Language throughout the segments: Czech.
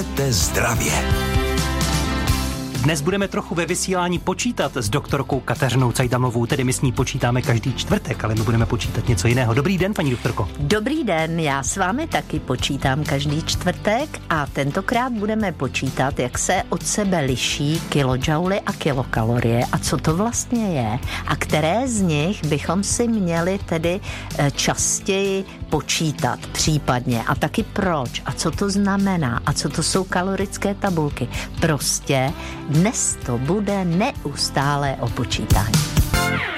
Žijete zdravě. Dnes budeme trochu ve vysílání počítat s doktorkou Kateřinou Cajdamovou, tedy my s ní počítáme každý čtvrtek, ale my budeme počítat něco jiného. Dobrý den, paní doktorko. Dobrý den, já s vámi taky počítám každý čtvrtek a tentokrát budeme počítat, jak se od sebe liší kilojouly a kilokalorie a co to vlastně je a které z nich bychom si měli tedy eh, častěji počítat případně a taky proč a co to znamená a co to jsou kalorické tabulky. Prostě dnes to bude neustále o počítání.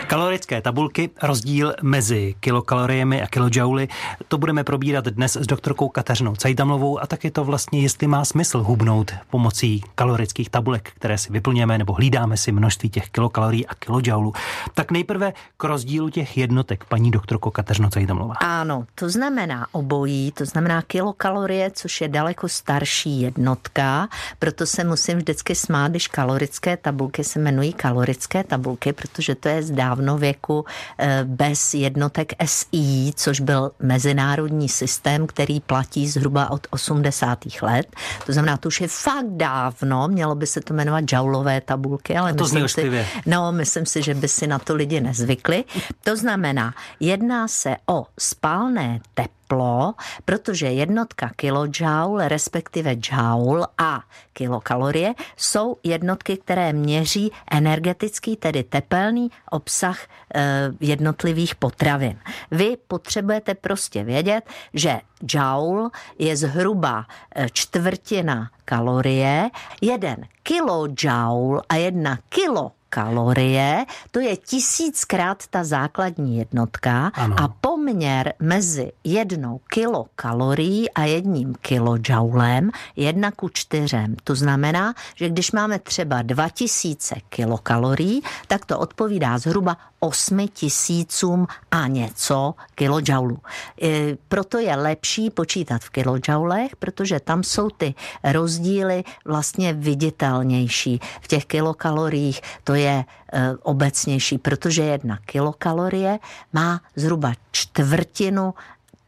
Kalorické tabulky, rozdíl mezi kilokaloriemi a kilojouly, to budeme probírat dnes s doktorkou Kateřinou Cajdamlovou a taky to vlastně, jestli má smysl hubnout pomocí kalorických tabulek, které si vyplňujeme nebo hlídáme si množství těch kilokalorií a kilojoulů. Tak nejprve k rozdílu těch jednotek, paní doktorko Kateřino Cajdamlová. Ano, to znamená obojí, to znamená kilokalorie, což je daleko starší jednotka, proto se musím vždycky smát, když kalorické tabulky se jmenují kalorické tabulky, protože to je zdávno dávnověku eh, bez jednotek SI, což byl mezinárodní systém, který platí zhruba od 80. let. To znamená, to už je fakt dávno, mělo by se to jmenovat joulové tabulky, ale to myslím si, no, myslím si, že by si na to lidi nezvykli. To znamená, jedná se o spálné teplo, teplo, protože jednotka kilojoule, respektive joule a kilokalorie jsou jednotky, které měří energetický, tedy tepelný obsah e, jednotlivých potravin. Vy potřebujete prostě vědět, že joule je zhruba eh, čtvrtina kalorie, jeden kilojoule a jedna kilo kalorie, to je tisíckrát ta základní jednotka ano. a poměr mezi jednou kilokalorií a jedním kilojoulem jedna ku čtyřem. To znamená, že když máme třeba 2000 kilokalorií, tak to odpovídá zhruba 8 tisícům a něco kilojoulů. E, proto je lepší počítat v kilojoulech, protože tam jsou ty rozdíly vlastně viditelnější. V těch kilokaloriích to je e, obecnější, protože jedna kilokalorie má zhruba čtvrtinu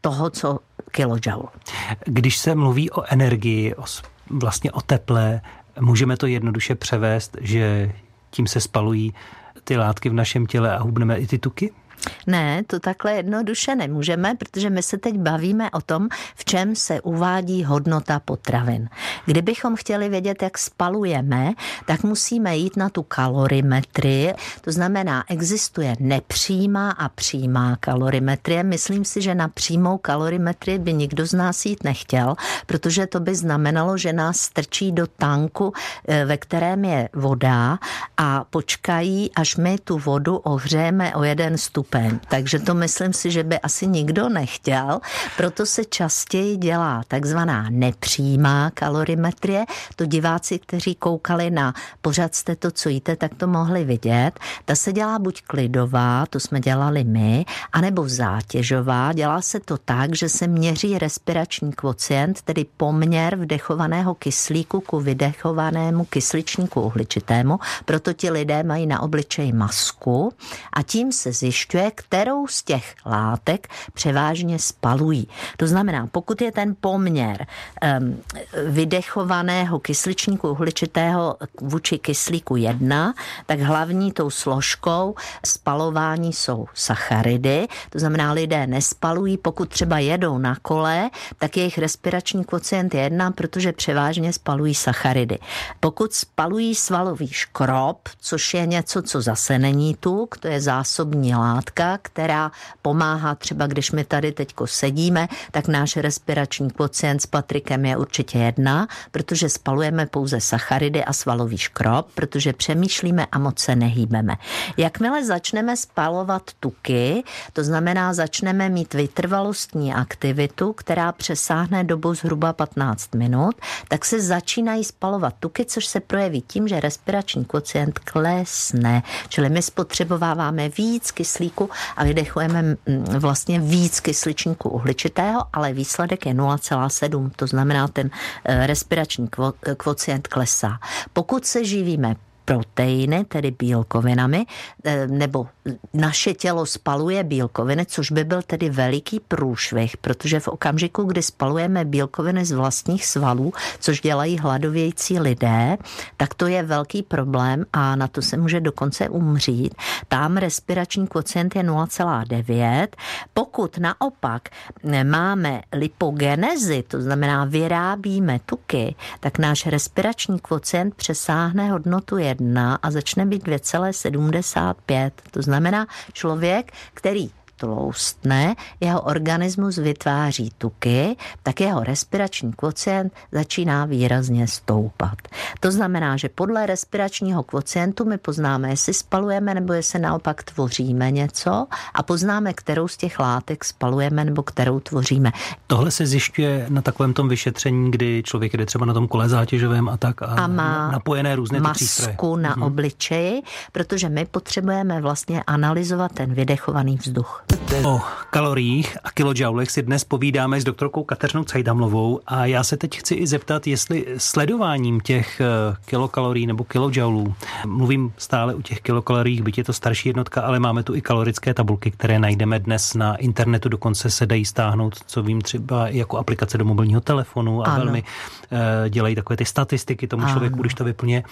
toho, co kilojoule. Když se mluví o energii, o, vlastně o teple, můžeme to jednoduše převést, že tím se spalují ty látky v našem těle a hubneme i ty tuky? Ne, to takhle jednoduše nemůžeme, protože my se teď bavíme o tom, v čem se uvádí hodnota potravin. Kdybychom chtěli vědět, jak spalujeme, tak musíme jít na tu kalorimetrii. To znamená, existuje nepřímá a přímá kalorimetrie. Myslím si, že na přímou kalorimetrii by nikdo z nás jít nechtěl, protože to by znamenalo, že nás strčí do tanku, eh, ve kterém je voda a počkají, až my tu vodu ohřejeme o jeden stupeň stupeň. Takže to myslím si, že by asi nikdo nechtěl. Proto se častěji dělá takzvaná nepřímá kalorimetrie. To diváci, kteří koukali na pořad jste to, co jíte, tak to mohli vidět. Ta se dělá buď klidová, to jsme dělali my, anebo zátěžová. Dělá se to tak, že se měří respirační kvocient, tedy poměr vdechovaného kyslíku ku vydechovanému kysličníku uhličitému. Proto ti lidé mají na obličeji masku a tím se zjišťuje, kterou z těch látek převážně spalují. To znamená, pokud je ten poměr um, vydechovaného kysličníku uhličitého vůči kyslíku 1, tak hlavní tou složkou spalování jsou sacharidy. To znamená, lidé nespalují, pokud třeba jedou na kole, tak jejich respirační kvocient je 1, protože převážně spalují sacharidy. Pokud spalují svalový škrob, což je něco, co zase není tuk, to je zásobní látka, látka, která pomáhá třeba, když my tady teďko sedíme, tak náš respirační kvocient s Patrikem je určitě jedna, protože spalujeme pouze sacharidy a svalový škrob, protože přemýšlíme a moc se nehýbeme. Jakmile začneme spalovat tuky, to znamená začneme mít vytrvalostní aktivitu, která přesáhne dobu zhruba 15 minut, tak se začínají spalovat tuky, což se projeví tím, že respirační kvocient klesne. Čili my spotřebováváme víc kyslíku a vydechujeme vlastně víc kysličníku uhličitého, ale výsledek je 0,7, to znamená ten eh, respirační kvocient klesá. Pokud se živíme proteiny, tedy bílkovinami, eh, nebo naše tělo spaluje bílkoviny, což by byl tedy veliký průšvih, protože v okamžiku, kdy spalujeme bílkoviny z vlastních svalů, což dělají hladovějící lidé, tak to je velký problém a na to se může dokonce umřít. Tam respirační kocient je 0,9. Pokud naopak máme lipogenezi, to znamená vyrábíme tuky, tak náš respirační kocient přesáhne hodnotu 1 a začne být 2,75. To znamená člověk, který tloustne, jeho organismus vytváří tuky, tak jeho respirační kvocient začíná výrazně stoupat. To znamená, že podle respiračního kvocientu my poznáme, jestli spalujeme nebo jestli naopak tvoříme něco a poznáme, kterou z těch látek spalujeme nebo kterou tvoříme. Tohle se zjišťuje na takovém tom vyšetření, kdy člověk jde třeba na tom kole zátěžovém a tak a, a má napojené různé masku na mhm. obličeji, protože my potřebujeme vlastně analyzovat ten vydechovaný vzduch. O kaloriích a kilojoulech si dnes povídáme s doktorkou Kateřinou Cajdamlovou a já se teď chci i zeptat, jestli sledováním těch eh, kilokalorií nebo kilojoulů, mluvím stále u těch kilokalorií, byť je to starší jednotka, ale máme tu i kalorické tabulky, které najdeme dnes na internetu, dokonce se dají stáhnout, co vím, třeba jako aplikace do mobilního telefonu a ano. velmi uh, dělají takové ty statistiky tomu ano. člověku, když to vyplně.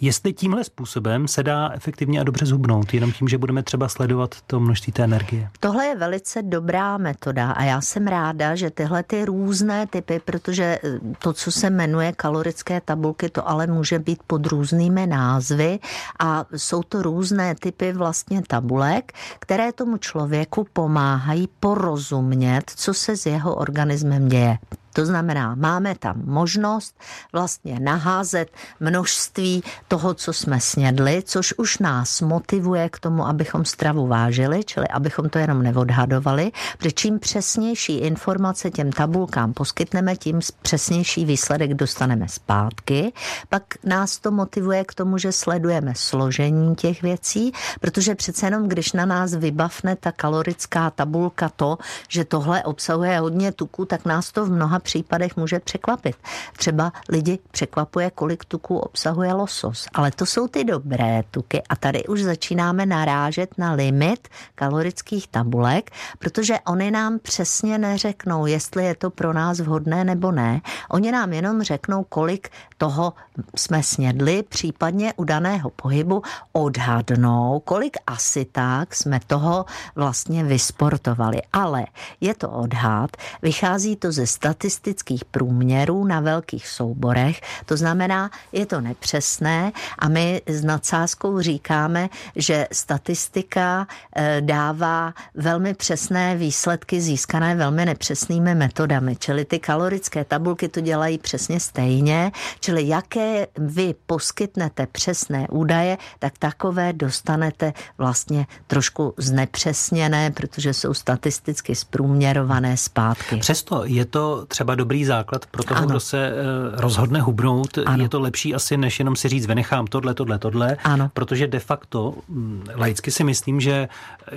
Jestli tímhle způsobem se dá efektivně a dobře zhubnout, jenom tím, že budeme třeba sledovat to množství té energie. Tohle je velice dobrá metoda a já jsem ráda, že tyhle ty různé typy, protože eh, to, co se jmenuje kalorické tabulky, to ale může být pod různými názvy a jsou to různé typy vlastně tabulek, které tomu člověku pomáhají porozumět, co se s jeho organismem děje. To znamená, máme tam možnost vlastně naházet množství toho, co jsme snědli, což už nás motivuje k tomu, abychom stravu vážili, čili abychom to jenom neodhadovali, protože čím přesnější informace těm tabulkám poskytneme, tím přesnější výsledek dostaneme zpátky. Pak nás to motivuje k tomu, že sledujeme složení těch věcí, protože přece jenom, když na nás vybavne ta kalorická tabulka to, že tohle obsahuje hodně tuku, tak nás to v mnoha případech může překvapit. Třeba lidi překvapuje, kolik tuků obsahuje losos, ale to jsou ty dobré tuky a tady už začínáme narážet na limit kalorických tabulek, protože oni nám přesně neřeknou, jestli je to pro nás vhodné nebo ne. Oni nám jenom řeknou, kolik toho jsme snědli, případně u daného pohybu odhadnou, kolik asi tak jsme toho vlastně vysportovali. Ale je to odhad, vychází to ze statistiky statistických průměrů na velkých souborech. To znamená, je to nepřesné a my s nadsázkou říkáme, že statistika eh, dává velmi přesné výsledky získané velmi nepřesnými metodami. Čili ty kalorické tabulky to dělají přesně stejně. Čili jaké vy poskytnete přesné údaje, tak takové dostanete vlastně trošku znepřesněné, protože jsou statisticky zprůměrované zpátky. Přesto je to třeba třeba dobrý základ pro toho, ano. kdo se eh, rozhodne hubnout. Ano. Je to lepší asi, než jenom si říct, vynechám tohle, tohle, tohle, ano. protože de facto, hm, laicky si myslím, že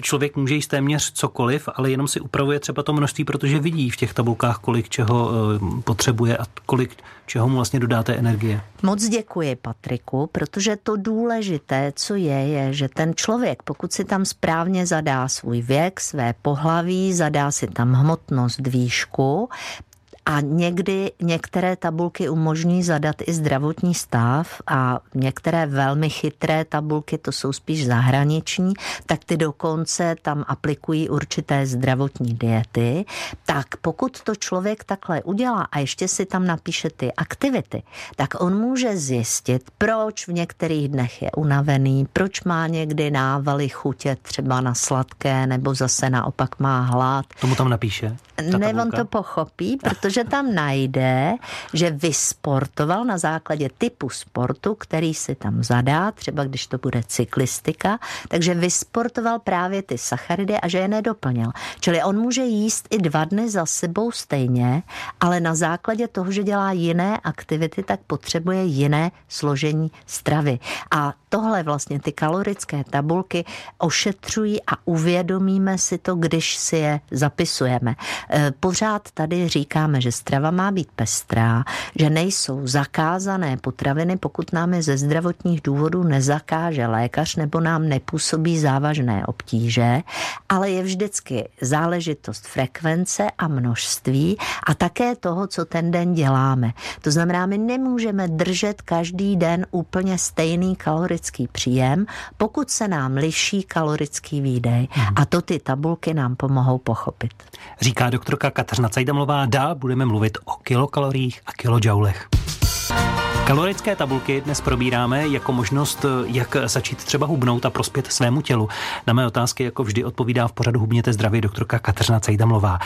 člověk může jíst téměř cokoliv, ale jenom si upravuje třeba to množství, protože vidí v těch tabulkách, kolik čeho eh, potřebuje a kolik čeho mu vlastně dodáte energie. Moc děkuji, Patriku, protože to důležité, co je, je, že ten člověk, pokud si tam správně zadá svůj věk, své pohlaví, zadá si tam hmotnost, výšku, a někdy některé tabulky umožní zadat i zdravotní stav a některé velmi chytré tabulky, to jsou spíš zahraniční, tak ty dokonce tam aplikují určité zdravotní diety. Tak pokud to člověk takhle udělá a ještě si tam napíše ty aktivity, tak on může zjistit, proč v některých dnech je unavený, proč má někdy návaly chutě třeba na sladké, nebo zase naopak má hlad. Tomu tam napíše? Ne, on to pochopí, protože protože tam najde, že vysportoval na základě typu sportu, který si tam zadá, třeba když to bude cyklistika, takže vysportoval právě ty sacharidy a že je nedoplnil. Čili on může jíst i dva dny za sebou stejně, ale na základě toho, že dělá jiné aktivity, tak potřebuje jiné složení stravy. A tohle vlastně ty kalorické tabulky ošetřují a uvědomíme si to, když si je zapisujeme. E, pořád tady říkáme, že strava má být pestrá, že nejsou zakázané potraviny, pokud nám je ze zdravotních důvodů nezakáže lékař nebo nám nepůsobí závažné obtíže, ale je vždycky záležitost frekvence a množství a také toho, co ten den děláme. To znamená, my nemůžeme držet každý den úplně stejný kalorický příjem, pokud se nám liší kalorický výdej. Hmm. A to ty tabulky nám pomohou pochopit. Říká doktorka Kateřina Cajdamlová, dál budeme mluvit o kilokaloriích a kilojoulech. Kalorické tabulky dnes probíráme jako možnost, jak začít třeba hubnout a prospět svému tělu. Na mé otázky jako vždy odpovídá v pořadu Hubněte zdraví doktorka Kateřina Cajdamlová.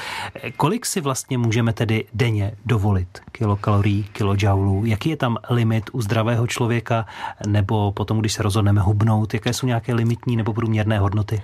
Kolik si vlastně můžeme tedy denně dovolit? Kilokalorií, kilojoulů? Jaký je tam limit u zdravého člověka nebo potom, když se rozhodneme hubnout? Jaké jsou nějaké limitní nebo průměrné hodnoty?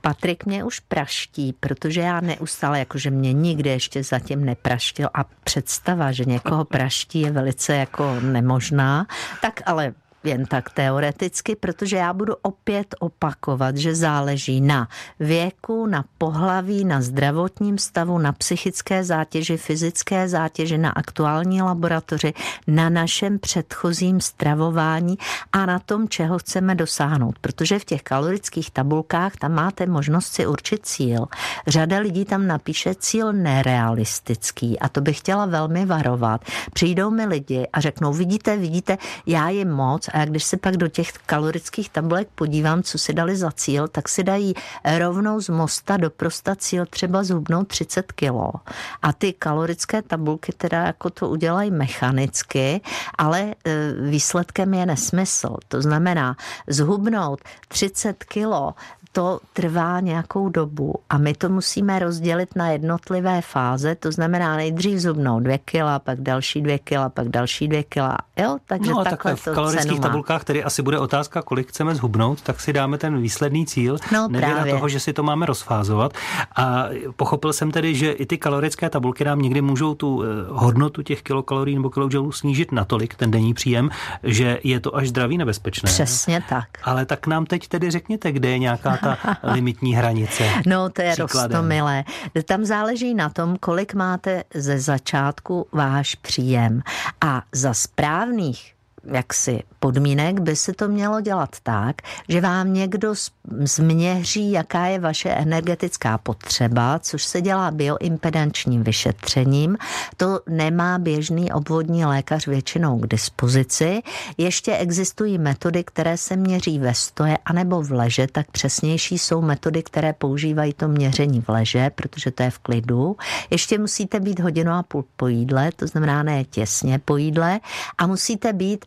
Patrik mě už praští, protože já neustále, jakože mě nikdy ještě zatím nepraštil a představa, že někoho praští je velice jako nemožná, tak ale jen tak teoreticky, protože já budu opět opakovat, že záleží na věku, na pohlaví, na zdravotním stavu, na psychické zátěži, fyzické zátěži, na aktuální laboratoři, na našem předchozím stravování a na tom, čeho chceme dosáhnout. Protože v těch kalorických tabulkách tam máte možnost si určit cíl. Řada lidí tam napíše cíl nerealistický a to bych chtěla velmi varovat. Přijdou mi lidi a řeknou, vidíte, vidíte, já jim moc a když se pak do těch kalorických tabulek podívám, co si dali za cíl, tak si dají rovnou z mosta do prosta cíl třeba zhubnout 30 kilo. A ty kalorické tabulky teda jako to udělají mechanicky, ale e, výsledkem je nesmysl. To znamená, zhubnout 30 kilo to trvá nějakou dobu a my to musíme rozdělit na jednotlivé fáze, to znamená nejdřív zubnou dvě kila, pak další dvě kila, pak další dvě kila, jo, takže no, takhle v kalorických tabulkách, tedy asi bude otázka, kolik chceme zhubnout, tak si dáme ten výsledný cíl, no, nevěda toho, že si to máme rozfázovat a pochopil jsem tedy, že i ty kalorické tabulky nám někdy můžou tu eh, hodnotu těch kilokalorií nebo kilojoulů snížit natolik, ten denní příjem, že je to až zdraví nebezpečné. Přesně tak. Ale tak nám teď tedy řekněte, kde je nějaká ta limitní hranice? No, to je rostomilé. Tam záleží na tom, kolik máte ze začátku váš příjem. A za správných jaksi podmínek by se to mělo dělat tak, že vám někdo změří, jaká je vaše energetická potřeba, což se dělá bioimpedančním vyšetřením. To nemá běžný obvodní lékař většinou k dispozici. Ještě existují metody, které se měří ve stoje anebo v leže, tak přesnější jsou metody, které používají to měření v leže, protože to je v klidu. Ještě musíte být hodinu a půl po jídle, to znamená ne těsně po jídle a musíte být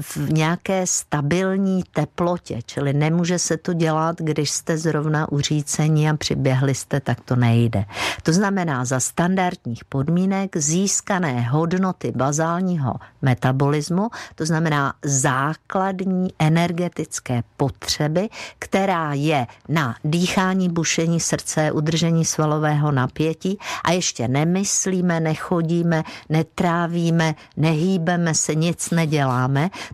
v nějaké stabilní teplotě, čili nemůže se to dělat, když jste zrovna uřícení a přiběhli jste, tak to nejde. To znamená, za standardních podmínek získané hodnoty bazálního metabolismu, to znamená základní energetické potřeby, která je na dýchání, bušení srdce, udržení svalového napětí a ještě nemyslíme, nechodíme, netrávíme, nehýbeme se, nic neděláme,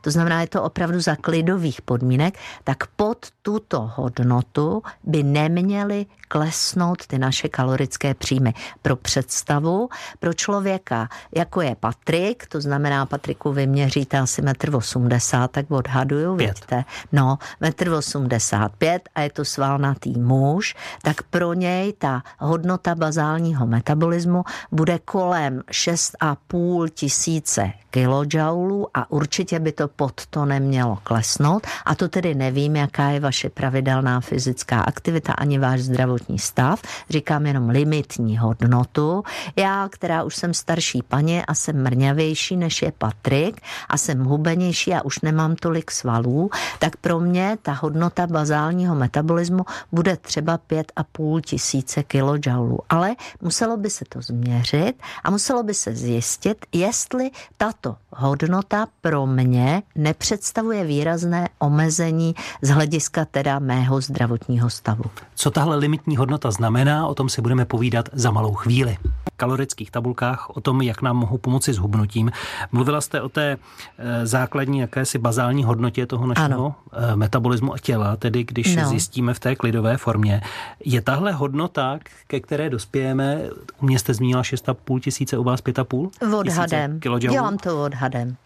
to znamená, je to opravdu za klidových podmínek, tak pod tuto hodnotu by neměly klesnout ty naše kalorické příjmy. Pro představu, pro člověka, jako je Patrik, to znamená, Patriku, vy měříte asi 1,80 m, tak odhaduju, vidíte, no, 1,85 m a je to svalnatý muž, tak pro něj ta hodnota bazálního metabolismu bude kolem 6,5 tisíce kilojoulů a určitě by to pod to nemělo klesnout. A to tedy nevím, jaká je vaše pravidelná fyzická aktivita ani váš zdravotní stav. Říkám jenom limitní hodnotu. Já, která už jsem starší paně a jsem mrňavější než je Patrik a jsem hubenější a už nemám tolik svalů, tak pro mě ta hodnota bazálního metabolismu bude třeba 5,5 tisíce kilojoulů. Ale muselo by se to změřit a muselo by se zjistit, jestli tato hodnota pro mě nepředstavuje výrazné omezení z hlediska teda mého zdravotního stavu. Co tahle limitní hodnota znamená, o tom si budeme povídat za malou chvíli. Kalorických tabulkách o tom, jak nám mohou pomoci s hubnutím. Mluvila jste o té eh, základní jakési bazální hodnotě toho našeho ano. Eh, metabolismu a těla, tedy když no. zjistíme v té klidové formě. Je tahle hodnota, ke které dospějeme, u mě jste zmínila 6,5 tisíce, u vás 5,5? Odhadem. Dělám to odhadem.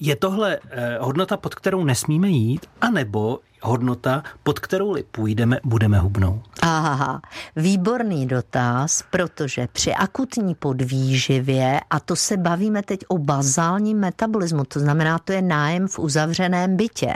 Je tohle eh, hodnota, pod kterou nesmíme jít, anebo hodnota, pod kterou půjdeme, budeme hubnout? Aha, výborný dotaz, protože při akutní podvýživě, a to se bavíme teď o bazálním metabolismu, to znamená, to je nájem v uzavřeném bytě,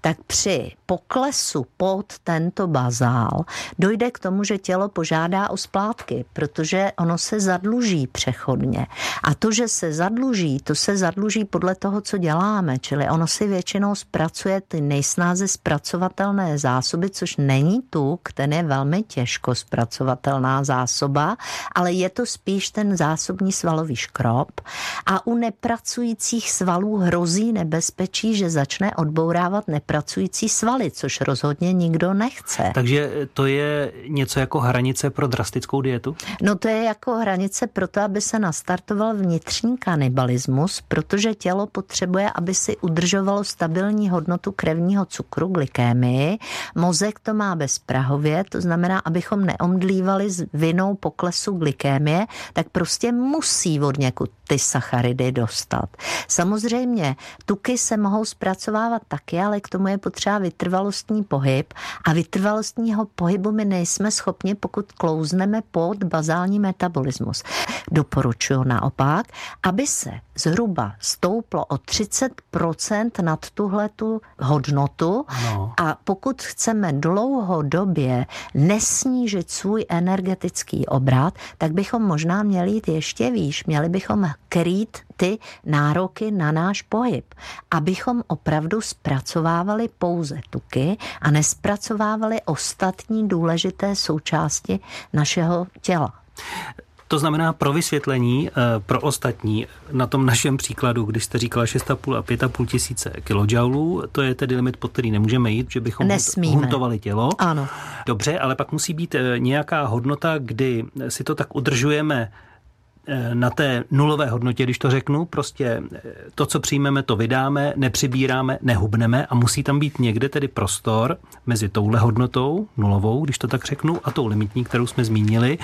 tak při poklesu pod tento bazál dojde k tomu, že tělo požádá o splátky, protože ono se zadluží přechodně. A to, že se zadluží, to se zadluží podle toho, co děláme, čili ono si většinou zpracuje ty nejsnáze zpracovatelné zásoby, což není tuk, ten je velmi těžko zpracovatelná zásoba, ale je to spíš ten zásobní svalový škrob a u nepracujících svalů hrozí nebezpečí, že začne odbourávat nepracující svaly, což rozhodně nikdo nechce. Takže to je něco jako hranice pro drastickou dietu? No to je jako hranice pro to, aby se nastartoval vnitřní kanibalismus, protože tělo potřebuje, aby si udržovalo stabilní hodnotu krevního cukru, glykémii. Mozek to má bezprahově, to znamená, abychom neomdlívali s vinou poklesu glykémie, tak prostě musí od někud ty sacharidy dostat. Samozřejmě tuky se mohou zpracovávat taky, ale k tomu je potřeba vytrvalostní pohyb a vytrvalostního pohybu my nejsme schopni, pokud klouzneme pod bazální metabolismus. Doporučuji naopak, aby se zhruba stouplo o 30% nad tuhletu hodnotu no. a pokud chceme dlouhodobě nesnížit svůj energetický obrat, tak bychom možná měli jít ještě výš. Měli bychom krýt ty nároky na náš pohyb, abychom opravdu zpracovávali pouze tuky a nespracovávali ostatní důležité součásti našeho těla. To znamená pro vysvětlení, eh, pro ostatní, na tom našem příkladu, když jste říkala 6,5 a 5,5 tisíce kilojoulů, to je tedy limit, pod který nemůžeme jít, že bychom Nesmíme. huntovali tělo. Ano. Dobře, ale pak musí být eh, nějaká hodnota, kdy si to tak udržujeme na té nulové hodnotě, když to řeknu, prostě eh, to, co přijmeme, to vydáme, nepřibíráme, nehubneme a musí tam být někde tedy prostor mezi touhle hodnotou, nulovou, když to tak řeknu, a tou limitní, kterou jsme zmínili,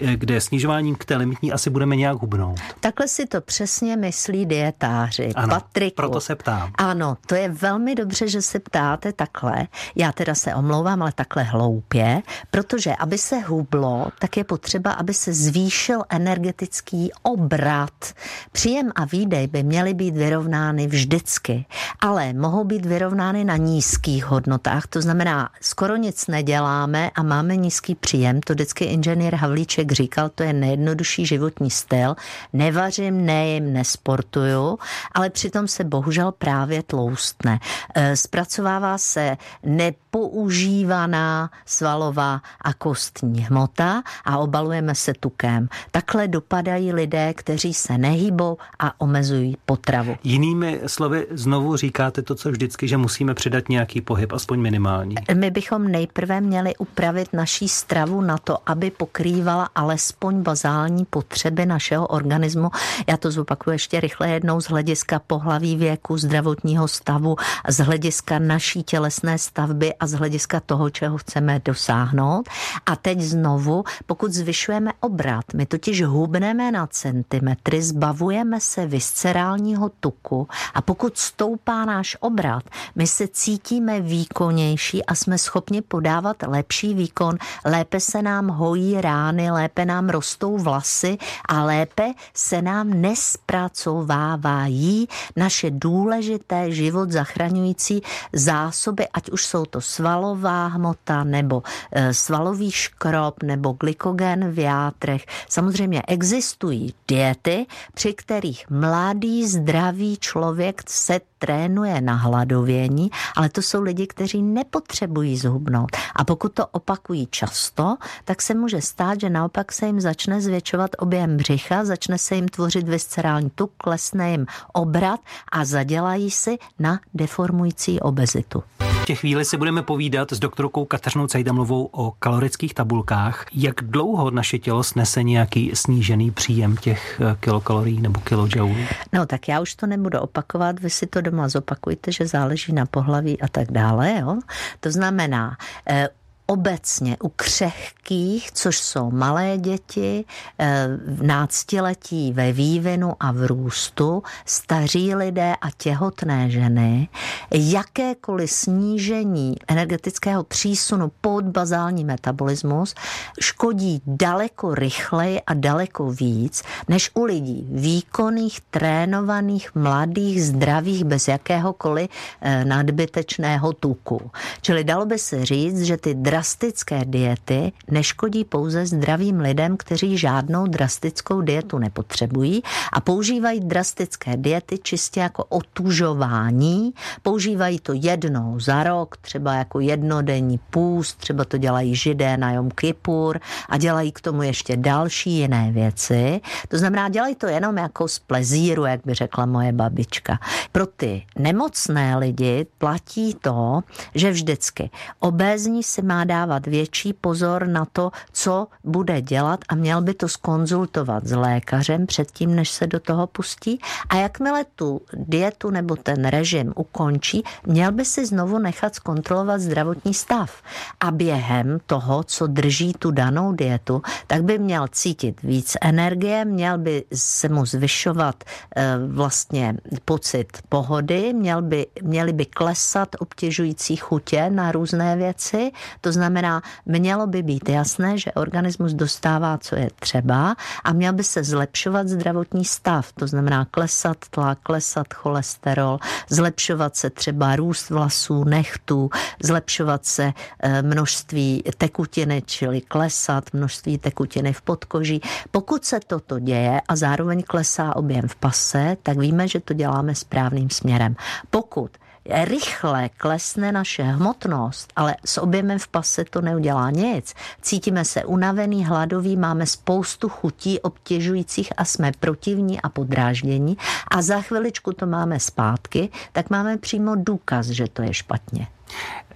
eh, kde snižováním k té limitní asi budeme nějak hubnout. Takhle si to přesně myslí dietáři. Ano, Patriku. proto se ptám. Ano, to je velmi dobře, že se ptáte takhle. Já teda se omlouvám, ale takhle hloupě, protože aby se hublo, tak je potřeba, aby se zvýšil energetický nízký obrat. Příjem a výdej by měly být vyrovnány vždycky, ale mohou být vyrovnány na nízkých hodnotách, to znamená, skoro nic neděláme a máme nízký příjem, to vždycky inženýr Havlíček říkal, to je nejjednodušší životní styl, nevařím, nejím, nesportuju, ale přitom se bohužel právě tloustne. E, zpracovává se nepoužívaná svalová a kostní hmota a obalujeme se tukem. Takhle dopadají umírají lidé, kteří se nehýbou a omezují potravu. Jinými slovy, znovu říkáte to, co vždycky, že musíme přidat nějaký pohyb, aspoň minimální. My bychom nejprve měli upravit naší stravu na to, aby pokrývala alespoň bazální potřeby našeho organismu. Já to zopakuju ještě rychle jednou z hlediska pohlaví věku, zdravotního stavu, z hlediska naší tělesné stavby a z hlediska toho, čeho chceme dosáhnout. A teď znovu, pokud zvyšujeme obrat, my totiž hubneme na centimetry, zbavujeme se viscerálního tuku a pokud stoupá náš obrat, my se cítíme výkonnější a jsme schopni podávat lepší výkon, lépe se nám hojí rány, lépe nám rostou vlasy a lépe se nám nespracovávají naše důležité život zachraňující zásoby, ať už jsou to svalová hmota nebo e, svalový škrob nebo glykogen v játrech. Samozřejmě existují existují diety, při kterých mladý, zdravý člověk se trénuje na hladovění, ale to jsou lidi, kteří nepotřebují zhubnout. A pokud to opakují často, tak se může stát, že naopak se jim začne zvětšovat objem břicha, začne se jim tvořit viscerální tuk, klesne jim obrat a zadělají si na deformující obezitu té chvíli si budeme povídat s doktorkou Kateřinou Cajdamlovou o kalorických tabulkách. Jak dlouho naše tělo snese nějaký snížený příjem těch eh, kilokalorií nebo kilojoulů? No tak já už to nebudu opakovat, vy si to doma zopakujte, že záleží na pohlaví a tak dále. Jo? To znamená, eh, obecně u křehkých, což jsou malé děti, eh, v náctiletí ve vývinu a v růstu, staří lidé a těhotné ženy, jakékoliv snížení energetického přísunu pod bazální metabolismus škodí daleko rychleji a daleko víc, než u lidí výkonných, trénovaných, mladých, zdravých, bez jakéhokoliv eh, nadbytečného tuku. Čili dalo by se říct, že ty drastické diety neškodí pouze zdravým lidem, kteří žádnou drastickou dietu nepotřebují a používají drastické diety čistě jako otužování. Používají to jednou za rok, třeba jako jednodenní půst, třeba to dělají židé na Jom Kippur a dělají k tomu ještě další jiné věci. To znamená, dělají to jenom jako z plezíru, jak by řekla moje babička. Pro ty nemocné lidi platí to, že vždycky obézní si má dávat větší pozor na to, co bude dělat a měl by to skonzultovat s lékařem předtím, než se do toho pustí. A jakmile tu dietu nebo ten režim ukončí, měl by si znovu nechat zkontrolovat zdravotní stav. A během toho, co drží tu danou dietu, tak by měl cítit víc energie, měl by se mu zvyšovat e, vlastně pocit pohody, měl by, měly by klesat obtěžující chutě na různé věci, to znamená, mělo by být jasné, že organismus dostává, co je třeba a měl by se zlepšovat zdravotní stav, to znamená klesat tlak, klesat cholesterol, zlepšovat se třeba růst vlasů, nechtů, zlepšovat se eh, množství tekutiny, čili klesat množství tekutiny v podkoží. Pokud se toto děje a zároveň klesá objem v pase, tak víme, že to děláme správným směrem. Pokud rychle klesne naše hmotnost, ale s objemem v pase to neudělá nic. Cítíme se unavený, hladový, máme spoustu chutí obtěžujících a jsme protivní a podráždění a za chviličku to máme zpátky, tak máme přímo důkaz, že to je špatně.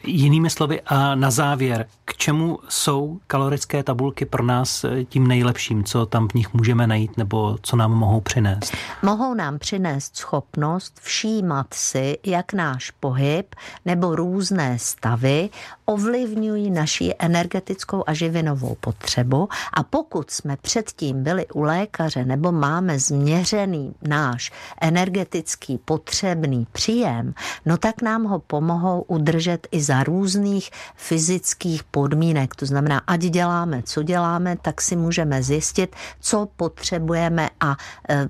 Jinými slovy a na závěr, k čemu jsou kalorické tabulky pro nás eh, tím nejlepším, co tam v nich můžeme najít nebo co nám mohou přinést? Mohou nám přinést schopnost všímat si, jak náš pohyb nebo různé stavy ovlivňují naši energetickou a živinovou potřebu a pokud jsme předtím byli u lékaře nebo máme změřený náš energetický potřebný příjem, no tak nám ho pomohou udržet i za různých fyzických podmínek. To znamená, ať děláme, co děláme, tak si můžeme zjistit, co potřebujeme a e,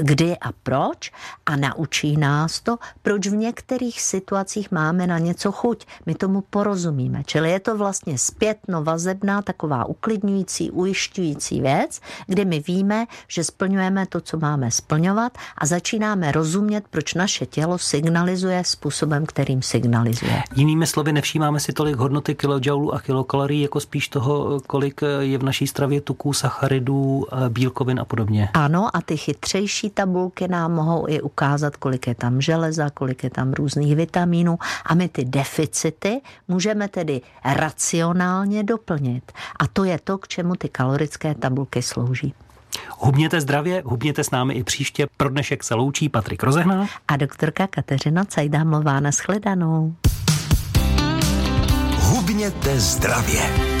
kdy a proč a naučí nás to, proč v některých situacích máme na něco chuť. My tomu porozumíme rozumíme. Čili je to vlastně zpětno vazebná, taková uklidňující, ujišťující věc, kdy my víme, že splňujeme to, co máme splňovat a začínáme rozumět, proč naše tělo signalizuje způsobem, kterým signalizuje. Jinými slovy, nevšímáme si tolik hodnoty kilojoulů a kilokalorií, jako spíš toho, kolik je v naší stravě tuků, sacharidů, bílkovin a podobně. Ano, a ty chytřejší tabulky nám mohou i ukázat, kolik je tam železa, kolik je tam různých vitamínů a my ty deficity můžeme tedy racionálně doplnit. A to je to, k čemu ty kalorické tabulky slouží. Hubněte zdravě, hubněte s námi i příště. Pro dnešek se loučí Patrik Rozehná a doktorka Kateřina Cajdámlová na Hubněte zdravě.